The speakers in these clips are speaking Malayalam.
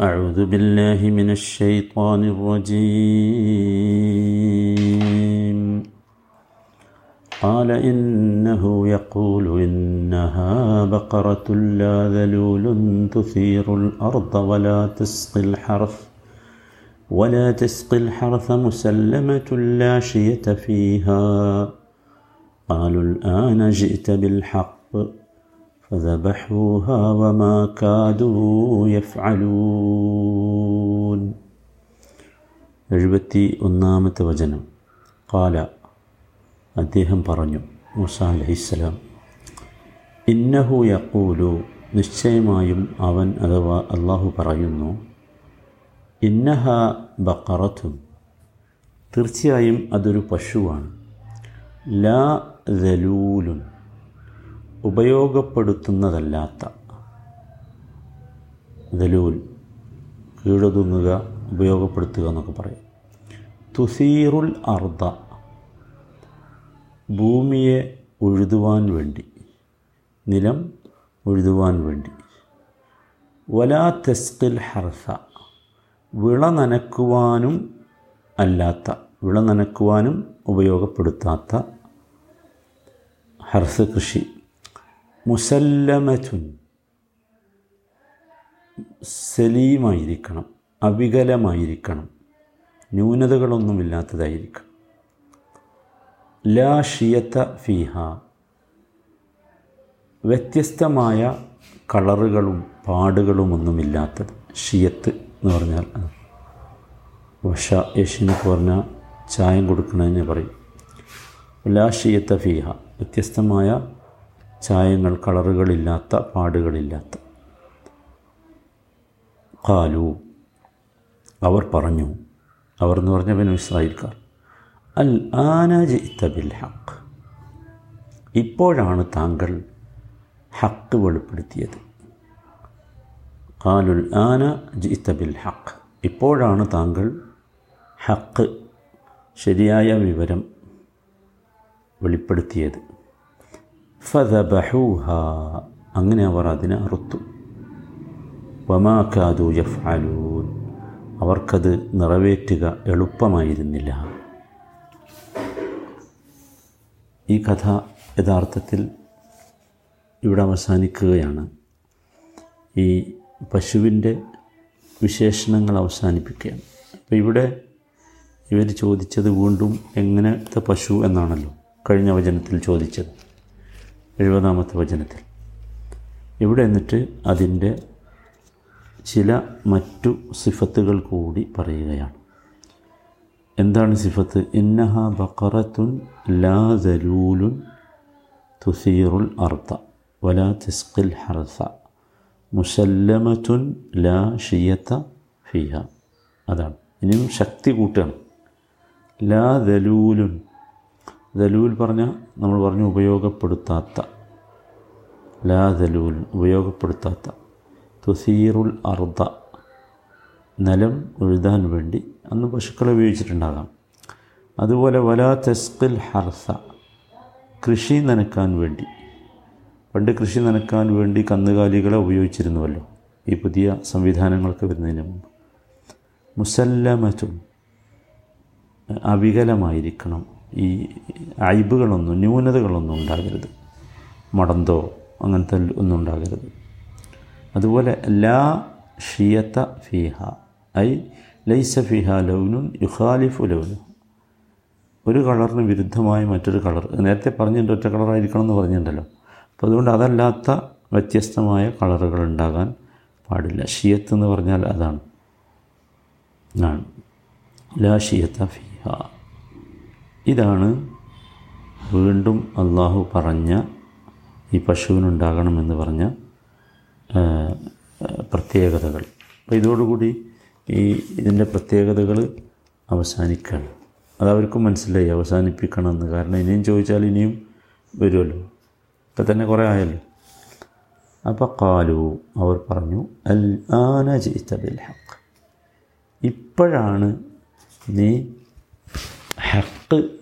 أعوذ بالله من الشيطان الرجيم. قال إنه يقول إنها بقرة لا ذلول تثير الأرض ولا تسقي الحرث ولا تسقي الحرث مسلمة لا شية فيها. قالوا الآن جئت بالحق. فذبحوها وما كادوا يفعلون എഴുപത്തി ഒന്നാമത്തെ വചനം കാല അദ്ദേഹം പറഞ്ഞു മൂസ അലഹിസ്സലാം ഇന്നഹു യക്കൂലു നിശ്ചയമായും അവൻ അഥവാ അള്ളാഹു പറയുന്നു ഇന്നഹ ബക്കറത്തും തീർച്ചയായും അതൊരു പശുവാണ് ലാ ദലൂലുൻ ഉപയോഗപ്പെടുത്തുന്നതല്ലാത്ത. ദലൂൽ കീഴൊതുങ്ങുക ഉപയോഗപ്പെടുത്തുക എന്നൊക്കെ പറയും. തുസീറുൽ അർദ ഭൂമിയെ ഉഴുതുവാൻ വേണ്ടി നിലം ഉഴുതുവാൻ വേണ്ടി. വലാ തെസ്കിൽ ഹർസ വിള നനക്കുവാനും അല്ലാത്ത വിള നനക്കുവാനും ഉപയോഗപ്പെടുത്താത്ത ഹർസ കൃഷി. മുസല്ലമറ്റുൻ സലീമായിരിക്കണം അവികലമായിരിക്കണം ന്യൂനതകളൊന്നുമില്ലാത്തതായിരിക്കണം. ലാ ഷിയത്ത ഫിഹ. വ്യത്യസ്തമായ കളറുകളും പാടുകളും ഒന്നുമില്ലാത്തത് ഷിയത്ത് എന്ന് പറഞ്ഞാൽ വഷ യഷിനൊക്കെ പറഞ്ഞാൽ ചായം കൊടുക്കണമെന്ന് പറയും. ലാ ഷിയത്ത ഫിഹ. വ്യത്യസ്തമായ ചായങ്ങൾ കളറുകളില്ലാത്ത പാടുകളില്ലാത്ത. കാലു അവർ പറഞ്ഞു അവർ എന്ന് പറഞ്ഞ ബനു ഇസ്രായേൽക്കാർ അൽ ആനാജ് ഇത്തബിൽ ബിൽ ഹക്ക് ഇപ്പോഴാണ് താങ്കൾ ഹക്ക് വെളിപ്പെടുത്തിയത്. കാലുൽ ആന ജിത്തബിൽ ഹക്ക് ഇപ്പോഴാണ് താങ്കൾ ഹക്ക് ശരിയായ വിവരം വെളിപ്പെടുത്തിയത്. ഫതബഹൂഹ അങ്ങനെ അവർ അതിനെ അറുത്തു. വമാക്കാതു യഫ്അലൂൻ. അവർക്കത് നിറവേറ്റുക എളുപ്പമായിരുന്നില്ല. ഈ കഥ യഥാർത്ഥത്തിൽ ഇവിടെ അവസാനിക്കുകയാണ്. ഈ പശുവിന്റെ വിശേഷണങ്ങൾ അവസാനിപ്പിക്കുകയാണ്. അപ്പോൾ ഇവിടെ ഇവർ ചോദിച്ചത് വീണ്ടും എങ്ങനത്തെ പശു എന്നാണല്ലോ കഴിഞ്ഞ വചനത്തിൽ ചോദിച്ചത്. എഴുപതാമത്തെ വചനത്തിൽ. ഇവിടെ എന്നിട്ട് അതിന്റെ ചില മറ്റു സിഫത്തുകൾ കൂടി പറയുകയാണ്. എന്താണ് സിഫത്ത്? ഇന്നഹ ബക്കറത്തുൻ ലാ ജലൂലുൻ തുസീറുൽ അർത്ത വലാ തിസ്കിൽ ഹർസ മുസല്ലമത്തുൻ ലാ ഷിയത്ത ഫിഹ. അതാണ്. ഇനിയും ശക്തി കൂട്ടുകയാണ്. ലാ ദലൂലുൻ ദലൂൽ പറഞ്ഞാൽ നമ്മൾ പറഞ്ഞു ഉപയോഗപ്പെടുത്താത്ത. ലാ ദലൂൽ ഉപയോഗപ്പെടുത്താത്ത. തുസീറുൽ അർദ നിലം ഉഴുതാൻ വേണ്ടി അന്ന് പശുക്കളെ ഉപയോഗിച്ചിട്ടുണ്ടാകാം. അതുപോലെ വലാ തെസ്കിൽ ഹർസ കൃഷി നനക്കാൻ വേണ്ടി. പണ്ട് കൃഷി നനക്കാൻ വേണ്ടി കന്നുകാലികളെ ഉപയോഗിച്ചിരുന്നുവല്ലോ. ഈ പുതിയ സംവിധാനങ്ങളൊക്കെ വരുന്നതിന് മുമ്പ്. മുസല്ലമറ്റും അവികലമായിരിക്കണം. ഈ അയിബുകളൊന്നും ന്യൂനതകളൊന്നും ഉണ്ടാകരുത്. മടന്തോ അങ്ങനത്തെ ഒന്നും ഉണ്ടാകരുത്. അതുപോലെ ലാ ഷിയത്ത ഫിഹ. ഐ ലൈസ ഫിഹ ലൗനുൻ യുഹാലിഫു ലൗനു ഒരു കളറിന് വിരുദ്ധമായ മറ്റൊരു കളർ. നേരത്തെ പറഞ്ഞിട്ടുണ്ട് ഒറ്റ കളറായിരിക്കണം എന്ന് പറഞ്ഞിട്ടുണ്ടല്ലോ. അപ്പോൾ അതുകൊണ്ട് അതല്ലാത്ത വ്യത്യസ്തമായ കളറുകൾ ഉണ്ടാകാൻ പാടില്ല. ഷിയത്ത് എന്ന് പറഞ്ഞാൽ അതാണ്. ആണ്. ലാ ഷിയത്ത ഫിഹ. ഇതാണ് വീണ്ടും അള്ളാഹു പറഞ്ഞ ഈ പശുവിനുണ്ടാകണമെന്ന് പറഞ്ഞ പ്രത്യേകതകൾ. അപ്പോൾ ഇതോടുകൂടി ഈ ഇതിന്റെ പ്രത്യേകതകൾ അവസാനിക്കണം അവർക്കും മനസ്സിലായി അവസാനിപ്പിക്കണമെന്ന്. കാരണം ഇനിയും ചോദിച്ചാൽ ഇനിയും വരുമല്ലോ. ഇപ്പം തന്നെ കുറേ ആയല്ലോ. അപ്പോൾ കാലു അവർ പറഞ്ഞു അൽ ആന ജിത്ത ബിൽ ഹക്ക് ഇപ്പോഴാണ് നീ ഹക്ക്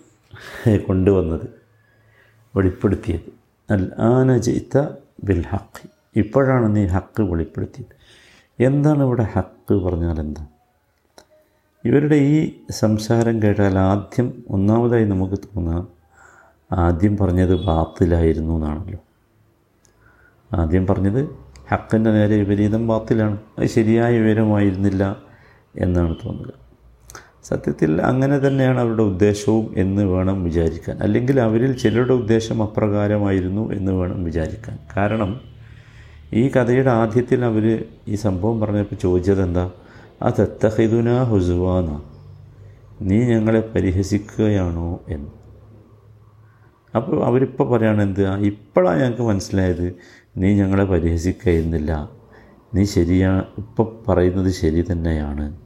കൊണ്ടുവന്നത് വെളിപ്പെടുത്തിയത്. അൽ ആന ജയിത്ത ബിൽ ഹക്ക് ഇപ്പോഴാണ് നീ ഹക്ക് വെളിപ്പെടുത്തിയത്. എന്താണ് ഇവിടെ ഹക്ക് പറഞ്ഞാൽ എന്താ? ഇവരുടെ ഈ സംസാരം കേട്ടാൽ ആദ്യം ഒന്നാമതായി നമുക്ക് തോന്നുക ആദ്യം പറഞ്ഞത് ബാത്തിലായിരുന്നു എന്നാണല്ലോ. ആദ്യം പറഞ്ഞത് ഹക്കിന്റെ നേരെ വിപരീതം ബാത്തിലാണ്. അത് ശരിയായ വിവരമായിരുന്നില്ല എന്നാണ് തോന്നുക. സത്യത്തിൽ അങ്ങനെ തന്നെയാണ് അവരുടെ ഉദ്ദേശവും എന്ന് വേണം വിചാരിക്കാൻ. അല്ലെങ്കിൽ അവരിൽ ചിലരുടെ ഉദ്ദേശം അപ്രകാരമായിരുന്നു എന്ന് വേണം വിചാരിക്കാൻ. കാരണം ഈ കഥയുടെ ആദ്യത്തിൽ അവർ ഈ സംഭവം പറഞ്ഞപ്പോൾ ചോദിച്ചത് എന്താ ആ തെത്തഹിദുന ഹുസുവാന നീ ഞങ്ങളെ പരിഹസിക്കുകയാണോ എന്ന്. അപ്പോൾ അവരിപ്പോൾ പറയാണ് എന്ത്? ഇപ്പോഴാണ് ഞങ്ങൾക്ക് മനസ്സിലായത് നീ ഞങ്ങളെ പരിഹസിക്കുന്നില്ല നീ ശരിയാ ഇപ്പം പറയുന്നത് ശരി തന്നെയാണ്.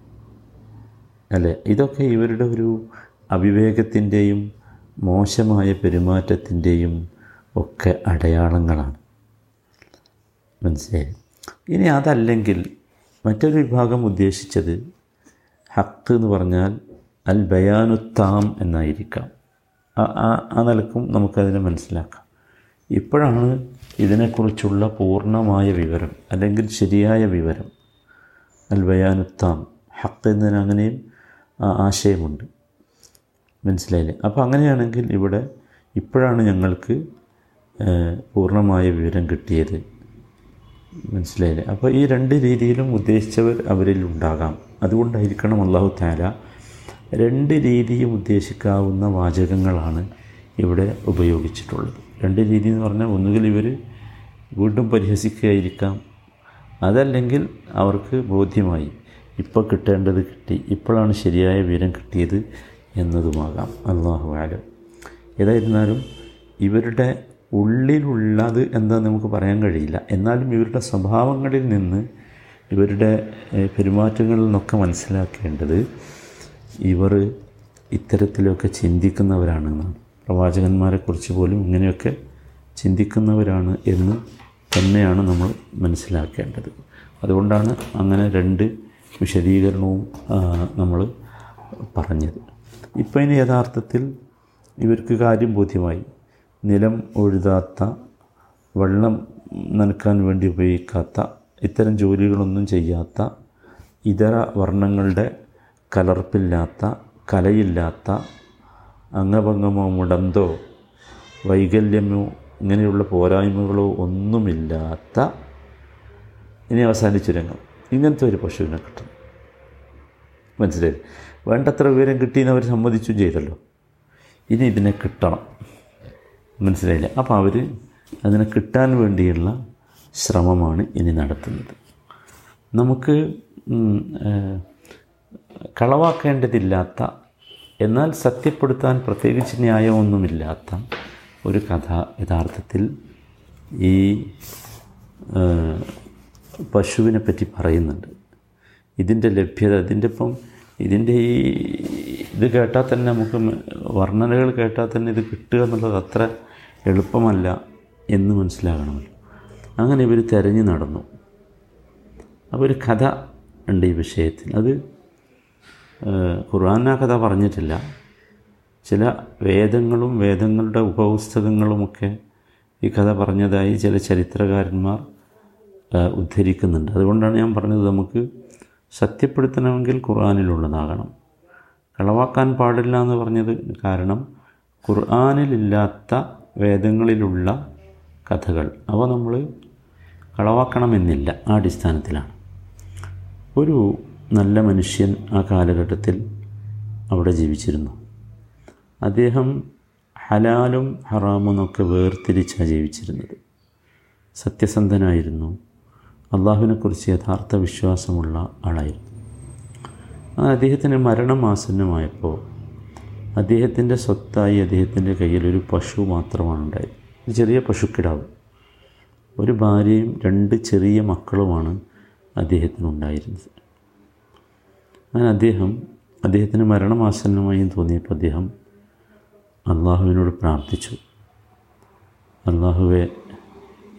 അല്ലേ? ഇതൊക്കെ ഇവരുടെ ഒരു അവിവേകത്തിന്റെയും മോശമായ പെരുമാറ്റത്തിന്റെയും ഒക്കെ അടയാളങ്ങളാണ്. മനസ്സിലായി? ഇനി അതല്ലെങ്കിൽ മറ്റൊരു വിഭാഗം ഉദ്ദേശിച്ചത് ഹക്ക് എന്ന് പറഞ്ഞാൽ അൽ ബയാനുത്താം എന്നായിരിക്കാം. ആ നിലക്കും നമുക്കതിനെ മനസ്സിലാക്കാം. ഇപ്പോഴാണ് ഇതിനെക്കുറിച്ചുള്ള പൂർണമായ വിവരം അല്ലെങ്കിൽ ശരിയായ വിവരം അൽ ബയാനുത്താം ഹക്ക് എന്നതിന് അങ്ങനെയും ആശയമുണ്ട്. മനസ്സിലായില്ലേ? അപ്പോൾ അങ്ങനെയാണെങ്കിൽ ഇവിടെ ഇപ്പോഴാണ് ഞങ്ങൾക്ക് പൂർണമായ വിവരം കിട്ടിയത്. മനസ്സിലായില്ലേ? അപ്പോൾ ഈ രണ്ട് രീതിയിലും ഉദ്ദേശിച്ചവർ അവരിൽ ഉണ്ടാകാം. അതുകൊണ്ടായിരിക്കണം അള്ളാഹു താര രണ്ട് രീതിയും ഉദ്ദേശിക്കാവുന്ന വാചകങ്ങളാണ് ഇവിടെ ഉപയോഗിച്ചിട്ടുള്ളത്. രണ്ട് രീതി എന്ന് പറഞ്ഞാൽ ഒന്നുകിൽ ഇവർ വീണ്ടും പരിഹസിക്കുകയായിരിക്കാം അതല്ലെങ്കിൽ അവർക്ക് ബോധ്യമായി. ഇപ്പോൾ കിട്ടേണ്ടത് കിട്ടി. ഇപ്പോഴാണ് ശരിയായ വിവരം കിട്ടിയത് എന്നതുമാകാം. അള്ളാഹു ആലം ഏതായിരുന്നാലും ഇവരുടെ ഉള്ളിലുള്ളത് എന്താ നമുക്ക് പറയാൻ കഴിയില്ല. എന്നാലും ഇവരുടെ സ്വഭാവങ്ങളിൽ നിന്ന് ഇവരുടെ പെരുമാറ്റങ്ങളിൽ നിന്നൊക്കെ മനസ്സിലാക്കേണ്ടത് ഇവർ ഇത്തരത്തിലൊക്കെ ചിന്തിക്കുന്നവരാണെന്നാണ് പ്രവാചകന്മാരെക്കുറിച്ച് പോലും ഇങ്ങനെയൊക്കെ ചിന്തിക്കുന്നവരാണ് എന്ന് തന്നെയാണ് നമ്മൾ മനസ്സിലാക്കേണ്ടത്. അതുകൊണ്ടാണ് അങ്ങനെ രണ്ട് വിശദീകരണവും നമ്മൾ പറഞ്ഞത്. ഇപ്പോൾ ഇനി യഥാർത്ഥത്തിൽ ഇവർക്ക് കാര്യം ബോധ്യമായി. നിലം ഒഴുതാത്ത വെള്ളം നനക്കാൻ വേണ്ടി ഉപയോഗിക്കാത്ത ഇത്തരം ജോലികളൊന്നും ചെയ്യാത്ത ഇതര വർണങ്ങളുടെ കലർപ്പില്ലാത്ത കലയില്ലാത്ത അംഗഭംഗമോ മുടന്തോ വൈകല്യമോ ഇങ്ങനെയുള്ള പോരായ്മകളോ ഒന്നുമില്ലാത്ത ഇനി അവസാനിച്ചു രംഗം ഇങ്ങനത്തെ ഒരു പശുവിനെ കിട്ടണം മനസ്സിലായി? വേണ്ടത്ര വിവരം കിട്ടിയെന്ന് അവർ സമ്മതിച്ചും ചെയ്തല്ലോ. ഇനി ഇതിനെ കിട്ടണം. മനസ്സിലായില്ല? അപ്പോൾ അവർ അതിനെ കിട്ടാൻ വേണ്ടിയുള്ള ശ്രമമാണ് ഇനി നടത്തുന്നത്. നമുക്ക് കളവാക്കേണ്ടതില്ലാത്ത എന്നാൽ സത്യപ്പെടുത്താൻ പ്രത്യേകിച്ച് ന്യായമൊന്നുമില്ലാത്ത ഒരു കഥ യഥാർത്ഥത്തിൽ ഈ പശുവിനെ പറ്റി പറയുന്നുണ്ട്. ഇതിന്റെ ലഭ്യത ഇതിന്റെ ഇപ്പം ഇതിന്റെ ഈ ഇത് കേട്ടാൽ തന്നെ നമുക്ക് വർണനകൾ കേട്ടാൽ തന്നെ ഇത് കിട്ടുക എന്നുള്ളത് അത്ര എളുപ്പമല്ല എന്ന് മനസ്സിലാകണമല്ലോ. അങ്ങനെ ഇവർ തിരഞ്ഞു നടന്നു. അപ്പോൾ ഒരു കഥ ഉണ്ട് ഈ വിഷയത്തിൽ. അത് ഖുർആൻ ആ കഥ പറഞ്ഞിട്ടില്ല. ചില വേദങ്ങളും വേദങ്ങളുടെ ഉപപുസ്തകങ്ങളുമൊക്കെ ഈ കഥ പറഞ്ഞതായി ചില ചരിത്രകാരന്മാർ ഉദ്ധരിക്കുന്നുണ്ട്. അതുകൊണ്ടാണ് ഞാൻ പറഞ്ഞത് നമുക്ക് സത്യപ്പെടുത്തണമെങ്കിൽ ഖുർആാനിലുള്ളതാകണം. കളവാക്കാൻ പാടില്ല എന്ന് പറഞ്ഞത് കാരണം ഖുർആാനിലില്ലാത്ത വേദങ്ങളിലുള്ള കഥകൾ അവ നമ്മൾ കളവാക്കണമെന്നില്ല ആ അടിസ്ഥാനത്തിലാണ്. ഒരു നല്ല മനുഷ്യൻ ആ കാലഘട്ടത്തിൽ അവിടെ ജീവിച്ചിരുന്നു. അദ്ദേഹം ഹലാലും ഹറാമും വേർതിരിച്ചാണ് ജീവിച്ചിരുന്നത്. സത്യസന്ധനായിരുന്നു. അള്ളാഹുവിനെക്കുറിച്ച് യഥാർത്ഥ വിശ്വാസമുള്ള ആളായിരുന്നു അദ്ദേഹത്തിന് മരണം ആസന്നമായപ്പോൾ അദ്ദേഹത്തിന്റെ സ്വത്തായി അദ്ദേഹത്തിന്റെ കയ്യിൽ ഒരു പശു മാത്രമാണ് ഉണ്ടായത്. ചെറിയ പശുക്കിടാവ്. ഒരു ഭാര്യയും രണ്ട് ചെറിയ മക്കളുമാണ് അദ്ദേഹത്തിനുണ്ടായിരുന്നത്. അങ്ങനെ അദ്ദേഹം അദ്ദേഹത്തിന് മരണമാസന്നമായും തോന്നിയപ്പോൾ അദ്ദേഹം അള്ളാഹുവിനോട് പ്രാർത്ഥിച്ചു. അള്ളാഹുവെ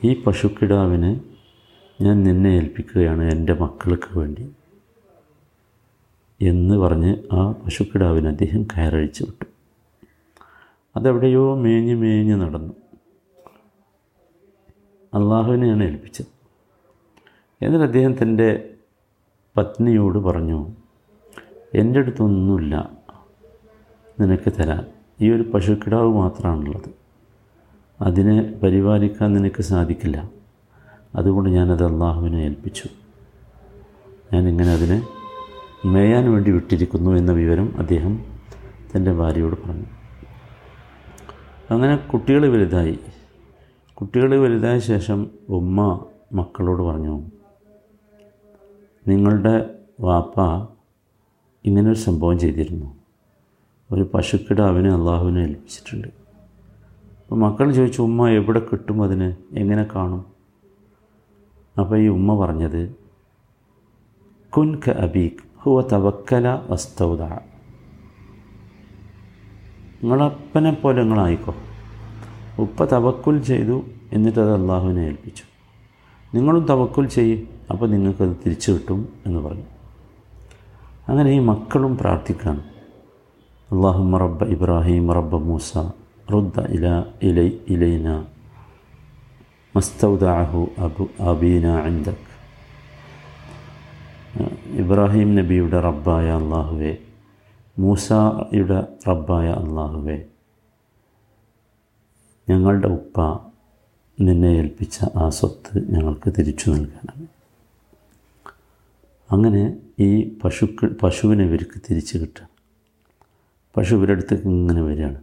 ഈ പശുക്കിടാവിന് ഞാൻ നിന്നെ ഏൽപ്പിക്കുകയാണ് എന്റെ മക്കൾക്ക് വേണ്ടി. എന്ന് പറഞ്ഞ് ആ പശുക്കിടാവിന് അദ്ദേഹം കയറഴിച്ചു വിട്ടു. അതെവിടെയോ മേഞ്ഞ് മേഞ്ഞ് നടന്നു. അള്ളാഹുവിനെയാണ് ഏൽപ്പിച്ചത്. എന്നിട്ട് അദ്ദേഹം തന്റെ പത്നിയോട് പറഞ്ഞു എന്റെ അടുത്തൊന്നുമില്ല. നിനക്ക് തരാൻ. ഈ ഒരു പശുക്കിടാവ് മാത്രമാണുള്ളത്. അതിനെ പരിപാലിക്കാൻ നിനക്ക് സാധിക്കില്ല. അതുകൊണ്ട് ഞാനത് അള്ളാഹുവിനെ ഏൽപ്പിച്ചു. ഞാനിങ്ങനെ അതിനെ മേയാൻ വേണ്ടി വിട്ടിരിക്കുന്നു എന്ന വിവരം അദ്ദേഹം തന്റെ ഭാര്യയോട് പറഞ്ഞു. അങ്ങനെ കുട്ടികൾ വലുതായി. കുട്ടികൾ വലുതായ ശേഷം ഉമ്മ മക്കളോട് പറഞ്ഞു നിങ്ങളുടെ വാപ്പ ഇങ്ങനൊരു സംഭവം ചെയ്തിരുന്നു. ഒരു പശുക്കിടാവിനെ അള്ളാഹുവിനെ ഏൽപ്പിച്ചിട്ടുണ്ട്. അപ്പോൾ മക്കൾ ചോദിച്ചു ഉമ്മ എവിടെ കിട്ടും അതിന്? എങ്ങനെ കാണും? അപ്പോൾ ഈ ഉമ്മ പറഞ്ഞത് കുൻ ക അബീഖ് ഹുവ തവക്കല വസ്തൗദ. നിങ്ങളപ്പനെ പോലെ നിങ്ങളായിക്കോ. ഉപ്പ തവക്കുൽ ചെയ്തു എന്നിട്ട് അത് അള്ളാഹുവിനെ ഏൽപ്പിച്ചു. നിങ്ങളും തവക്കുൽ ചെയ്യും അപ്പോൾ നിങ്ങൾക്കത് തിരിച്ചു കിട്ടും എന്ന് പറഞ്ഞു. അങ്ങനെ ഈ മക്കളും പ്രാർത്ഥിക്കുകയാണ് അള്ളാഹു റബ്ബ ഇബ്രാഹിം റബ്ബ മൂസ റുദ്ദ ഇല ഇലൈ ഇലൈന. മസ്തൗദാഹു അബു അബീന അൻദക് ഇബ്രാഹിം നബിയുടെ റബ്ബായ അള്ളാഹുവേ മൂസയുടെ റബ്ബായ അള്ളാഹുവേ ഞങ്ങളുടെ ഉപ്പ നിന്നെ ഏൽപ്പിച്ച ആ സ്വത്ത് ഞങ്ങൾക്ക് തിരിച്ചു നൽകണം അങ്ങനെ ഈ പശുക്കൾ പശുവിനെ ഇവർക്ക് തിരിച്ചു കിട്ടുക. പശു ഇവരുടെ അടുത്തേക്ക് ഇങ്ങനെ വരികയാണ്.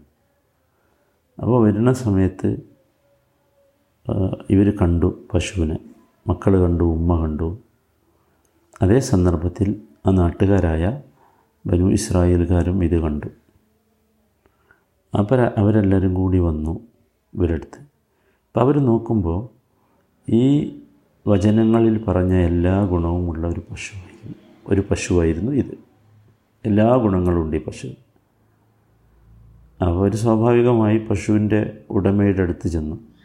അപ്പോൾ വരുന്ന സമയത്ത് ഇവർ കണ്ടു പശുവിനെ. മക്കൾ കണ്ടു ഉമ്മ കണ്ടു. അതേ സന്ദർഭത്തിൽ ആ നാട്ടുകാരായ ബനു ഇസ്രായേൽക്കാരും ഇത് കണ്ടു. അപ്പോൾ അവരെല്ലാവരും കൂടി വന്നു ഇവരടുത്ത്. അപ്പോൾ അവർ നോക്കുമ്പോൾ ഈ വചനങ്ങളിൽ പറഞ്ഞ എല്ലാ ഗുണവുമുള്ള ഒരു പശുവായിരുന്നു ഒരു പശുവായിരുന്നു ഇത്. എല്ലാ ഗുണങ്ങളും ഉണ്ട് ഈ പശു. അവർ സ്വാഭാവികമായി പശുവിന്റെ ഉടമയുടെ അടുത്ത് ചെന്നു.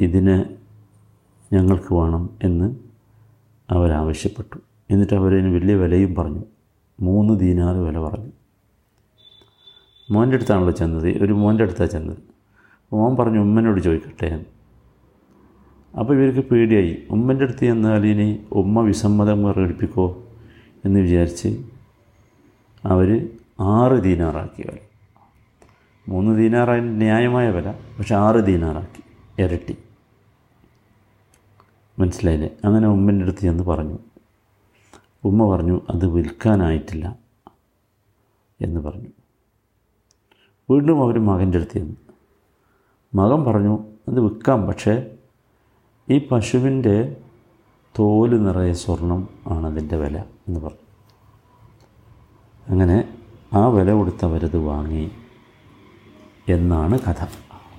ഇതിന് ഞങ്ങൾക്ക് വേണം എന്ന് അവരാവശ്യപ്പെട്ടു. എന്നിട്ട് അവരതിന് വലിയ വിലയും പറഞ്ഞു. മൂന്ന് ദീനാറ് വില പറഞ്ഞു. മോന്റെ അടുത്താണല്ലോ ചെന്നത്. ഒരു മോന്റെ അടുത്താണ് ചെന്നത്. മോൻ പറഞ്ഞു ഉമ്മനോട് ചോദിക്കട്ടെ. അപ്പോൾ ഇവർക്ക് പേടിയായി. ഉമ്മന്റെ അടുത്ത് ചെന്നാൽ ഇനി ഉമ്മ വിസമ്മതം പ്രകടിപ്പിക്കോ? എന്ന് വിചാരിച്ച് അവർ ആറ് ദീനാറാക്കി വില മൂന്ന് ദീനാറായ ന്യായമായ വില പക്ഷെ ആറ് ദീനാറാക്കി ഇരട്ടി. മനസ്സിലായില്ലേ? അങ്ങനെ ഉമ്മന്റെ അടുത്ത് ചെന്ന് പറഞ്ഞു. ഉമ്മ പറഞ്ഞു അത് വിൽക്കാനായിട്ടില്ല എന്ന് പറഞ്ഞു. വീണ്ടും അവർ മകന്റെ അടുത്ത് ചെന്നു. മകൻ പറഞ്ഞു അത് വിൽക്കാം പക്ഷേ ഈ പശുവിന്റെ തോൽ നിറയെ സ്വർണം ആണതിന്റെ വില എന്ന് പറഞ്ഞു. അങ്ങനെ ആ വില കൊടുത്തവരത് വാങ്ങി എന്നാണ് കഥ.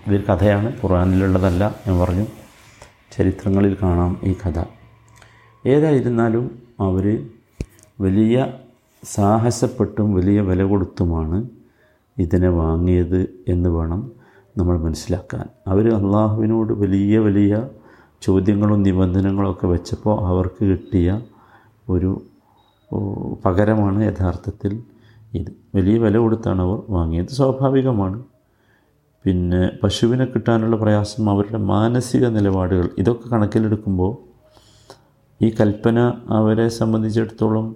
ഇതൊരു കഥയാണ്. ഖുറാനിലുള്ളതല്ല ഞാൻ പറഞ്ഞു. ചരിത്രങ്ങളിൽ കാണാം ഈ കഥ. ഏതായിരുന്നാലും അവർ വലിയ സാഹസപ്പെട്ടും വലിയ വില കൊടുത്തുമാണ് ഇതിനെ വാങ്ങിയത് എന്ന് വേണം നമ്മൾ മനസ്സിലാക്കാൻ. അവർ അള്ളാഹുവിനോട് വലിയ വലിയ ചോദ്യങ്ങളും നിബന്ധനകളും ഒക്കെ വെച്ചപ്പോൾ അവർക്ക് കിട്ടിയ ഒരു പകരമാണ് യഥാർത്ഥത്തിൽ ഇത്. വലിയ വില കൊടുത്താണ് അവർ വാങ്ങിയത്. സ്വാഭാവികമാണ്. പിന്നെ പശുവിനെ കിട്ടാനുള്ള പ്രയാസം അവരുടെ മാനസിക നിലപാടുകൾ ഇതൊക്കെ കണക്കിലെടുക്കുമ്പോൾ ഈ കൽപ്പന അവരെ സംബന്ധിച്ചിടത്തോളം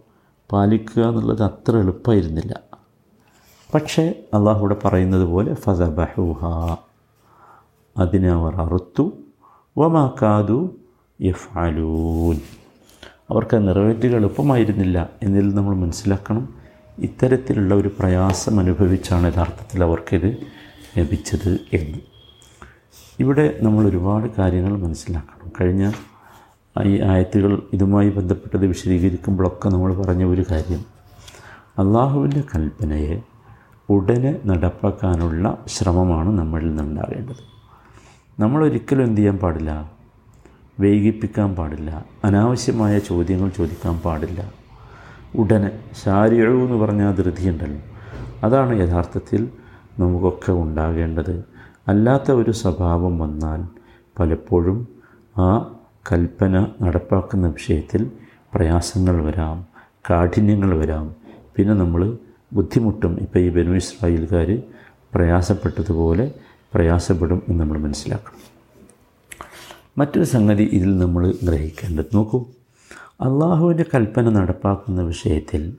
പാലിക്കുക എന്നുള്ളത് അത്ര എളുപ്പമായിരുന്നില്ല. പക്ഷേ അള്ളാഹുവിടെ പറയുന്നത് പോലെ ഫസബഹുഹ അതിനെ അവർ അറുത്തു. വമാക്കാതു യഫാലൂൻ അവർക്ക് നിറവേറ്റുക എളുപ്പമായിരുന്നില്ല എന്നതിൽ നമ്മൾ മനസ്സിലാക്കണം ഇത്തരത്തിലുള്ള ഒരു പ്രയാസം അനുഭവിച്ചാണ് യഥാർത്ഥത്തിൽ അവർക്കിത് ലഭിച്ചത് എന്ന്. ഇവിടെ നമ്മൾ ഒരുപാട് കാര്യങ്ങൾ മനസ്സിലാക്കണം. കഴിഞ്ഞ ഈ ആയത്തുകൾ ഇതുമായി ബന്ധപ്പെട്ടത് വിശദീകരിക്കുമ്പോഴൊക്കെ നമ്മൾ പറഞ്ഞ ഒരു കാര്യം. അള്ളാഹുവിന്റെ കൽപ്പനയെ ഉടനെ നടപ്പാക്കാനുള്ള ശ്രമമാണ് നമ്മളിൽ നിന്നുണ്ടാകേണ്ടത്. നമ്മളൊരിക്കലും എന്തു ചെയ്യാൻ പാടില്ല? വൈകിപ്പിക്കാൻ പാടില്ല. അനാവശ്യമായ ചോദ്യങ്ങൾ ചോദിക്കാൻ പാടില്ല. ഉടനെ ശാരീരവും എന്ന് പറഞ്ഞാൽ ധൃതിയുണ്ടല്ലോ. അതാണ് യഥാർത്ഥത്തിൽ നമുക്കൊക്കെ ഉണ്ടാകേണ്ടത്. അല്ലാത്ത ഒരു സ്വഭാവം വന്നാൽ പലപ്പോഴും ആ കൽപ്പന നടപ്പാക്കുന്ന വിഷയത്തിൽ പ്രയാസങ്ങൾ വരാം കാഠിന്യങ്ങൾ വരാം. പിന്നെ നമ്മൾ ബുദ്ധിമുട്ടും ഇപ്പോൾ ഈ ബനു ഇസ്രായേൽക്കാർ പ്രയാസപ്പെട്ടതുപോലെ പ്രയാസപ്പെടും എന്ന് നമ്മൾ മനസ്സിലാക്കണം. മറ്റൊരു സംഗതി ഇതിൽ നമ്മൾ ഗ്രഹിക്കേണ്ടത് നോക്കൂ. അള്ളാഹുവിന്റെ കൽപ്പന നടപ്പാക്കുന്ന വിഷയത്തിൽ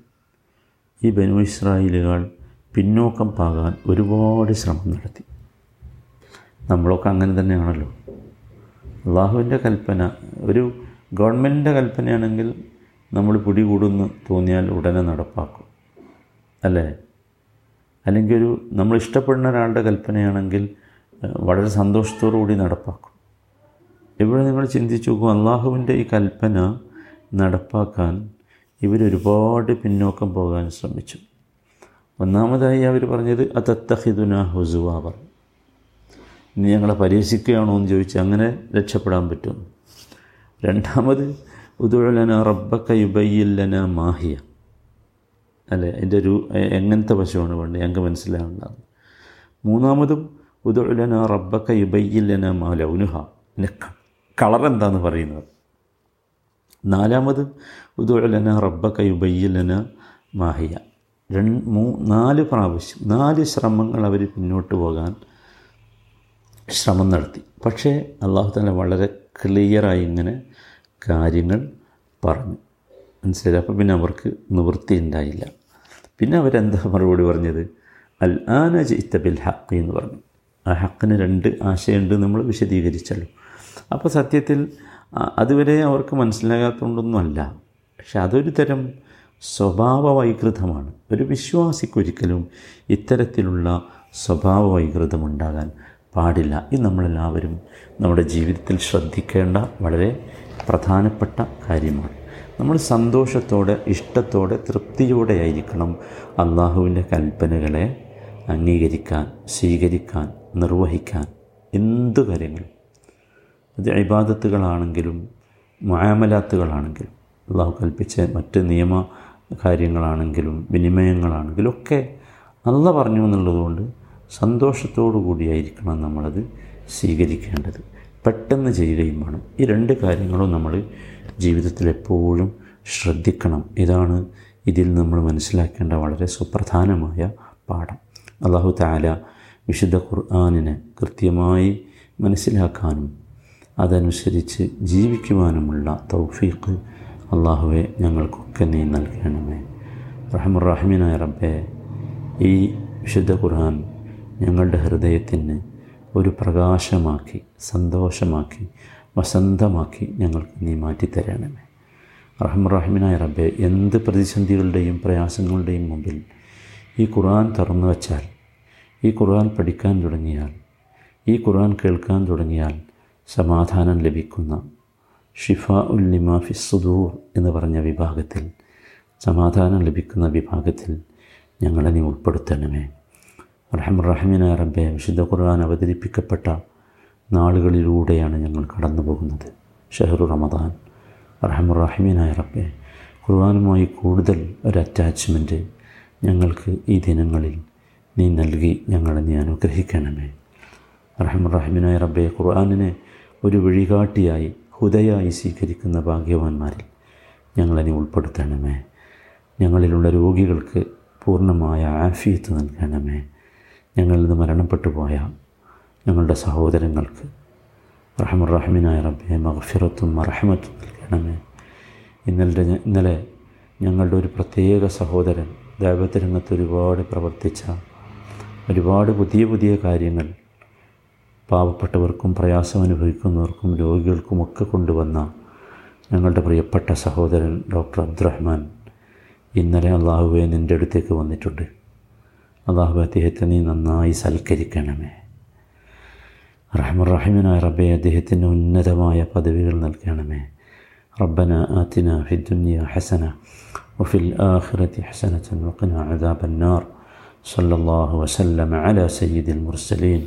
ഈ ബനു ഇസ്രായേലുകൾ പിന്നോക്കം പാകാൻ ഒരുപാട് ശ്രമം നടത്തി. നമ്മളൊക്കെ അങ്ങനെ തന്നെയാണല്ലോ. അള്ളാഹുവിന്റെ കൽപ്പന ഒരു ഗവൺമെന്റിന്റെ കൽപ്പനയാണെങ്കിൽ നമ്മൾ പിടികൂടുന്ന് തോന്നിയാൽ ഉടനെ നടപ്പാക്കും. അല്ലേ? അല്ലെങ്കിൽ ഒരു നമ്മൾ ഇഷ്ടപ്പെടുന്ന ഒരാളുടെ കൽപ്പനയാണെങ്കിൽ വളരെ കൂടി നടപ്പാക്കും. ഇവിടെ നിങ്ങൾ ചിന്തിച്ചു നോക്കും അള്ളാഹുവിന്റെ ഈ കൽപ്പന നടപ്പാക്കാൻ ഇവരൊരുപാട് പിന്നോക്കം പോകാൻ ശ്രമിച്ചു. ഒന്നാമതായി അവർ പറഞ്ഞത് അതത്തഹിദുന ഹുസുവ പറഞ്ഞു. ഇനി ഞങ്ങളെ പരിഹസിക്കുകയാണോ എന്ന് ചോദിച്ചാൽ അങ്ങനെ രക്ഷപ്പെടാൻ പറ്റും. രണ്ടാമത് ഉദുഴലന റബ്ബക്ക യുബയ്യില്ലന മാഹിയ. അല്ലേ? അതിന്റെ ഒരു എങ്ങനത്തെ പശുവാണ് വേണ്ടത്? ഞങ്ങൾക്ക് മനസ്സിലാവുന്നതാണ് മൂന്നാമതും ഉദുഴലന റബ്ബക്ക യുബയ്യില്ലന മാ ലൗനുഹ പിന്നെ കളർ എന്താണെന്ന് പറയുന്നത്? നാലാമത് ഉദുഴലന റബ്ബക്ക യുബയ്യില്ലന മാഹിയ. രണ്ട് മൂ നാല് പ്രാവശ്യം നാല് ശ്രമങ്ങൾ അവർ പിന്നോട്ട് പോകാൻ ശ്രമം നടത്തി. പക്ഷേ അള്ളാഹു താല വളരെ ക്ലിയറായി ഇങ്ങനെ കാര്യങ്ങൾ പറഞ്ഞു. മനസ്സിലായി? അപ്പോൾ പിന്നെ അവർക്ക് നിവൃത്തി ഉണ്ടായില്ല. പിന്നെ അവരെന്താ മറുപടി പറഞ്ഞത്? അൽ ആന ജിത്തബിൽ ഹക്ക് എന്ന് പറഞ്ഞു. ആ ഹക്കിന് രണ്ട് ആശയമുണ്ട് നമ്മൾ വിശദീകരിച്ചല്ലോ. അപ്പോൾ സത്യത്തിൽ അതുവരെ അവർക്ക് മനസ്സിലാകാത്തതുകൊണ്ടൊന്നുമല്ല പക്ഷെ അതൊരു തരം സ്വഭാവ വൈകൃതമാണ് ഒരു വിശ്വാസിക്കൊരിക്കലും ഇത്തരത്തിലുള്ള സ്വഭാവ വൈകൃതം ഉണ്ടാകാൻ പാടില്ല. ഇത് നമ്മളെല്ലാവരും നമ്മുടെ ജീവിതത്തിൽ ശ്രദ്ധിക്കേണ്ട വളരെ പ്രധാനപ്പെട്ട കാര്യമാണ്. നമ്മൾ സന്തോഷത്തോടെ ഇഷ്ടത്തോടെ തൃപ്തിയോടെ ആയിരിക്കണം അള്ളാഹുവിന്റെ കൽപ്പനകളെ അംഗീകരിക്കാൻ സ്വീകരിക്കാൻ നിർവഹിക്കാൻ എന്തു കാര്യങ്ങളും. അത് ഇബാദത്തുകളാണെങ്കിലും മുആമലാത്തുകളാണെങ്കിലും അള്ളാഹു കൽപ്പിച്ച മറ്റ് നിയമ കാര്യങ്ങളാണെങ്കിലും വിനിമയങ്ങളാണെങ്കിലും ഒക്കെ നല്ല പറഞ്ഞു എന്നുള്ളതുകൊണ്ട് സന്തോഷത്തോടു കൂടിയായിരിക്കണം നമ്മളത് സ്വീകരിക്കേണ്ടത്. പെട്ടെന്ന് ചെയ്യുകയും വേണം. ഈ രണ്ട് കാര്യങ്ങളും നമ്മൾ ജീവിതത്തിൽ എപ്പോഴും ശ്രദ്ധിക്കണം. ഇതാണ് ഇതിൽ നമ്മൾ മനസ്സിലാക്കേണ്ട വളരെ സുപ്രധാനമായ പാഠം. അള്ളാഹു താല വിശുദ്ധ ഖുർആാനിനെ കൃത്യമായി മനസ്സിലാക്കാനും അതനുസരിച്ച് ജീവിക്കുവാനുമുള്ള തൗഫീഖ് അള്ളാഹുവെ ഞങ്ങൾക്കൊക്കെ നീ നൽകണമേ. റഹമുറഹമീനായ റബ്ബെ ഈ വിശുദ്ധ ഖുർആൻ ഞങ്ങളുടെ ഹൃദയത്തിന് ഒരു പ്രകാശമാക്കി സന്തോഷമാക്കി വസന്തമാക്കി ഞങ്ങൾക്ക് നീ മാറ്റിത്തരണമേ. റഹമുറഹമീനായ റബ്ബെ എന്ത് പ്രതിസന്ധികളുടെയും പ്രയാസങ്ങളുടെയും മുമ്പിൽ ഈ ഖുർആൻ തുറന്നു വച്ചാൽ ഈ ഖുർആൻ പഠിക്കാൻ തുടങ്ങിയാൽ ഈ ഖുർആൻ കേൾക്കാൻ തുടങ്ങിയാൽ സമാധാനം ലഭിക്കുന്ന ഷിഫ ഉല്ലിമ ഫിസുദൂർ എന്ന് പറഞ്ഞ വിഭാഗത്തിൽ സമാധാനം ലഭിക്കുന്ന വിഭാഗത്തിൽ ഞങ്ങളെ നീ ഉൾപ്പെടുത്തണമേ. റഹമുറഹമീന റബ്ബെ വിശുദ്ധ ഖുർആൻ അവതരിപ്പിക്കപ്പെട്ട നാളുകളിലൂടെയാണ് ഞങ്ങൾ കടന്നു പോകുന്നത് ഷെഹറു റമദാൻ. റഹമുറഹമീനായ റബ്ബെ ഖുർആാനുമായി കൂടുതൽ ഒരു അറ്റാച്ച്മെന്റ് ഞങ്ങൾക്ക് ഈ ദിനങ്ങളിൽ നീ നൽകി ഞങ്ങളെ നീ അനുഗ്രഹിക്കണമേ. റഹമുറഹമീനായ റബ്ബെ ഖുർആാനിനെ ഒരു വഴികാട്ടിയായി ഹുദയായി സ്വീകരിക്കുന്ന ഭാഗ്യവാന്മാരിൽ ഞങ്ങളതിനെ ഉൾപ്പെടുത്തണമേ. ഞങ്ങളിലുള്ള രോഗികൾക്ക് പൂർണമായ ആഫിയത്ത് നൽകണമേ. ഞങ്ങളിൽ നിന്ന് മരണപ്പെട്ടു പോയ ഞങ്ങളുടെ സഹോദരങ്ങൾക്ക് റഹമുറഹമിനായ റബ്ബെ മഹഫിറത്തും മറഹമത്തും നൽകണമേ. ഇന്നലെ ഇന്നലെ ഞങ്ങളുടെ ഒരു പ്രത്യേക സഹോദരൻ ദൈവത്തെ ഒരുപാട് പ്രവർത്തിച്ച ഒരുപാട് പുതിയ പുതിയ കാര്യങ്ങൾ പാവപ്പെട്ടവർക്കും പ്രയാസം അനുഭവിക്കുന്നവർക്കും രോഗികൾക്കുമൊക്കെ കൊണ്ടുവന്ന ഞങ്ങളുടെ പ്രിയപ്പെട്ട സഹോദരൻ ഡോക്ടർ അബ്ദുറഹ്മാൻ ഇന്നലെ അള്ളാഹുബെ നിന്റെ അടുത്തേക്ക് വന്നിട്ടുണ്ട്. അള്ളാഹുബെ അദ്ദേഹത്തെ നീ നന്നായി സൽക്കരിക്കണമേ. റഹ്മർ റഹിമനായ റബ്ബെ അദ്ദേഹത്തിന് ഉന്നതമായ പദവികൾ നൽകണമേ. റബ്ബന ആത്തിന ഫിദ്ദുന്യ ഹസന വഫിൽ ആഖിറത്തി ഹസനത്തുൻ വഖന അദാബന്നാർ. സല്ലല്ലാഹു വസല്ലം അല സയ്യിദുൽ മുർസലീൻ.